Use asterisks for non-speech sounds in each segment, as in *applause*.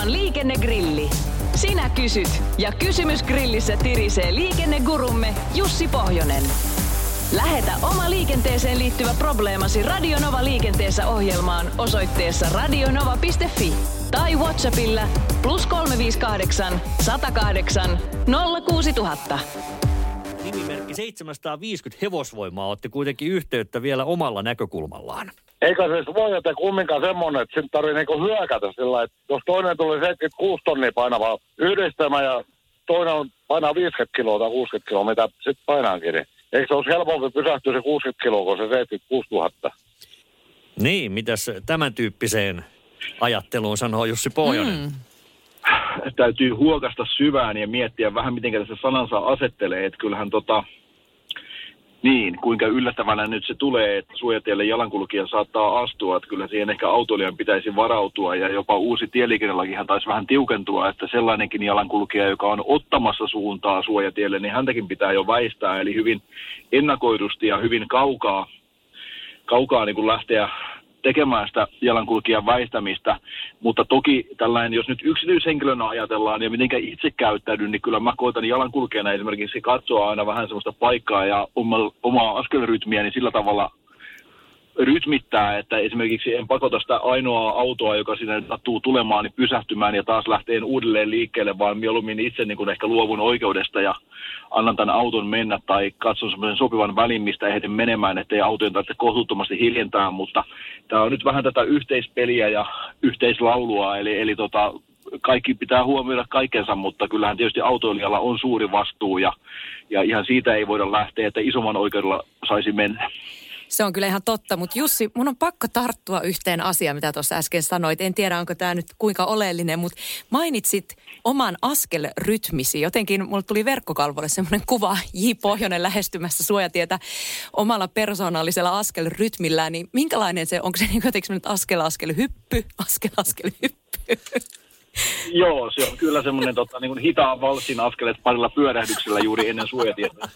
Radionovan liikennegrilli. Sinä kysyt ja kysymys grillissä tirisee liikennegurumme Jussi Pohjonen. Lähetä oma liikenteeseen liittyvä probleemasi Radionova liikenteessä ohjelmaan osoitteessa radionova.fi tai Whatsappilla plus 358 108 06000. Nimimerkki 750 hevosvoimaa otti kuitenkin yhteyttä vielä omalla näkökulmallaan. Eikä se voi että kumminkaan semmonen, että sinne tarvii niinku hyökätä sillä että jos toinen tuli 76 tonnia painava yhdistelmä ja toinen on painaa 50 kiloa tai 60 kiloa, mitä sitten painaankin, niin eikö se olisi helpompi pysähtyä se 60 kiloa kuin se 76 000? Niin, mitäs tämän tyyppiseen ajatteluun sanoo Jussi Pohjonen? Mm. Täytyy huokasta syvään ja miettiä vähän, miten tässä sanansa asettelee. Että kyllähän tota, niin, kuinka yllättävänä nyt se tulee, että suojatielle jalankulkija saattaa astua, että kyllä siihen ehkä autoilijan pitäisi varautua ja jopa uusi tieliikennelakihan taisi vähän tiukentua, että sellainenkin jalankulkija, joka on ottamassa suuntaa suojatielle, niin häntäkin pitää jo väistää, eli hyvin ennakoidusti ja hyvin kaukaa, kaukaa niin kuin lähteä tekemään sitä jalankulkijan väistämistä, mutta toki tällainen, jos nyt yksityishenkilönä ajatellaan ja mitenkä itse käyttäydyn, niin kyllä mä koitan jalankulkijana esimerkiksi katsoa aina vähän sellaista paikkaa ja omaa askelrytmiä, niin sillä tavalla rytmittää, että esimerkiksi en pakota sitä ainoaa autoa, joka sinne sattuu tulemaan, niin pysähtymään ja taas lähteen uudelleen liikkeelle, vaan mieluummin itse niin kuin ehkä luovun oikeudesta ja annan tämän auton mennä tai katson semmoisen sopivan välin, mistä ehdin menemään, ettei autojen tarvitse kohtuuttomasti hiljentää, mutta tämä on nyt vähän tätä yhteispeliä ja yhteislaulua, eli, eli tota, kaikki pitää huomioida kaikensa, mutta kyllähän tietysti autoilijalla on suuri vastuu ja, ja ihan siitä ei voida lähteä, että isomman oikeudella saisi mennä. Se on kyllä ihan totta, mutta Jussi, mun on pakko tarttua yhteen asiaan, mitä tuossa äsken sanoit. En tiedä, onko tämä nyt kuinka oleellinen, mutta mainitsit oman askelrytmisi. Jotenkin mulle tuli verkkokalvolle semmoinen kuva J. Pohjonen lähestymässä suojatietä omalla persoonallisella askelrytmillään. Niin minkälainen se, onko se niin jotenkin askel askel hyppy, askel askel hyppy? *laughs* Joo, se on kyllä semmoinen tota, niin hitaan valssin askelet parilla pyörähdyksellä juuri ennen suojatietä.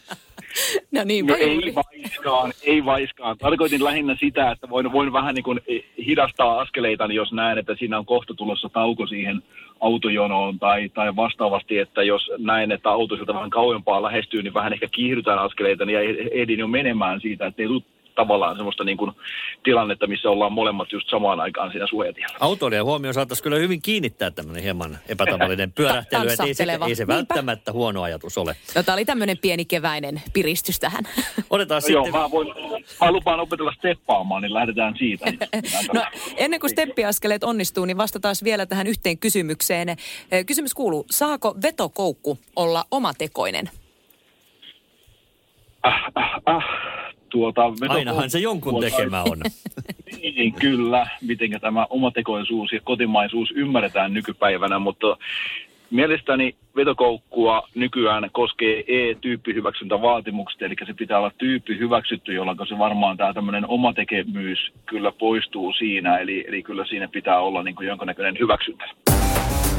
No niin, no, ei vaiskaan, ei vaiskaan. Tarkoitin lähinnä sitä, että voin, voin vähän niin kuin hidastaa askeleita, jos näen, että siinä on kohta tulossa tauko siihen autojonoon tai, tai vastaavasti, että jos näen, että auto sieltä vähän kauempaa lähestyy, niin vähän ehkä kiihdytään askeleita niin ehdin jo menemään siitä, että ei tule tavallaan semmoista niin kuin tilannetta, missä ollaan molemmat just samaan aikaan siinä suojatiellä. Autoilijan huomioon saataisiin kyllä hyvin kiinnittää tämmöinen hieman epätavallinen *laughs* pyörähtely, että ei se, ei se välttämättä huono ajatus ole. No tämä oli tämmöinen pieni keväinen piristys tähän. *laughs* Otetaan no, sitten... Joo, mä, voin, mä lupaan opetella steppaamaan, niin lähdetään siitä. *laughs* no, ennen kuin steppiaskeleet onnistuu, niin vastataan vielä tähän yhteen kysymykseen. Kysymys kuuluu, saako vetokoukku olla omatekoinen? Äh, äh, äh tuota... Ainahan se jonkun tekemä on. *laughs* niin, kyllä, miten tämä omatekoisuus ja kotimaisuus ymmärretään nykypäivänä, mutta mielestäni vetokoukkua nykyään koskee E-tyyppihyväksyntävaatimukset, eli se pitää olla tyyppi hyväksytty, jolloin se varmaan tämä tämmöinen omatekemyys kyllä poistuu siinä, eli, eli kyllä siinä pitää olla niin kuin jonkinnäköinen hyväksyntä.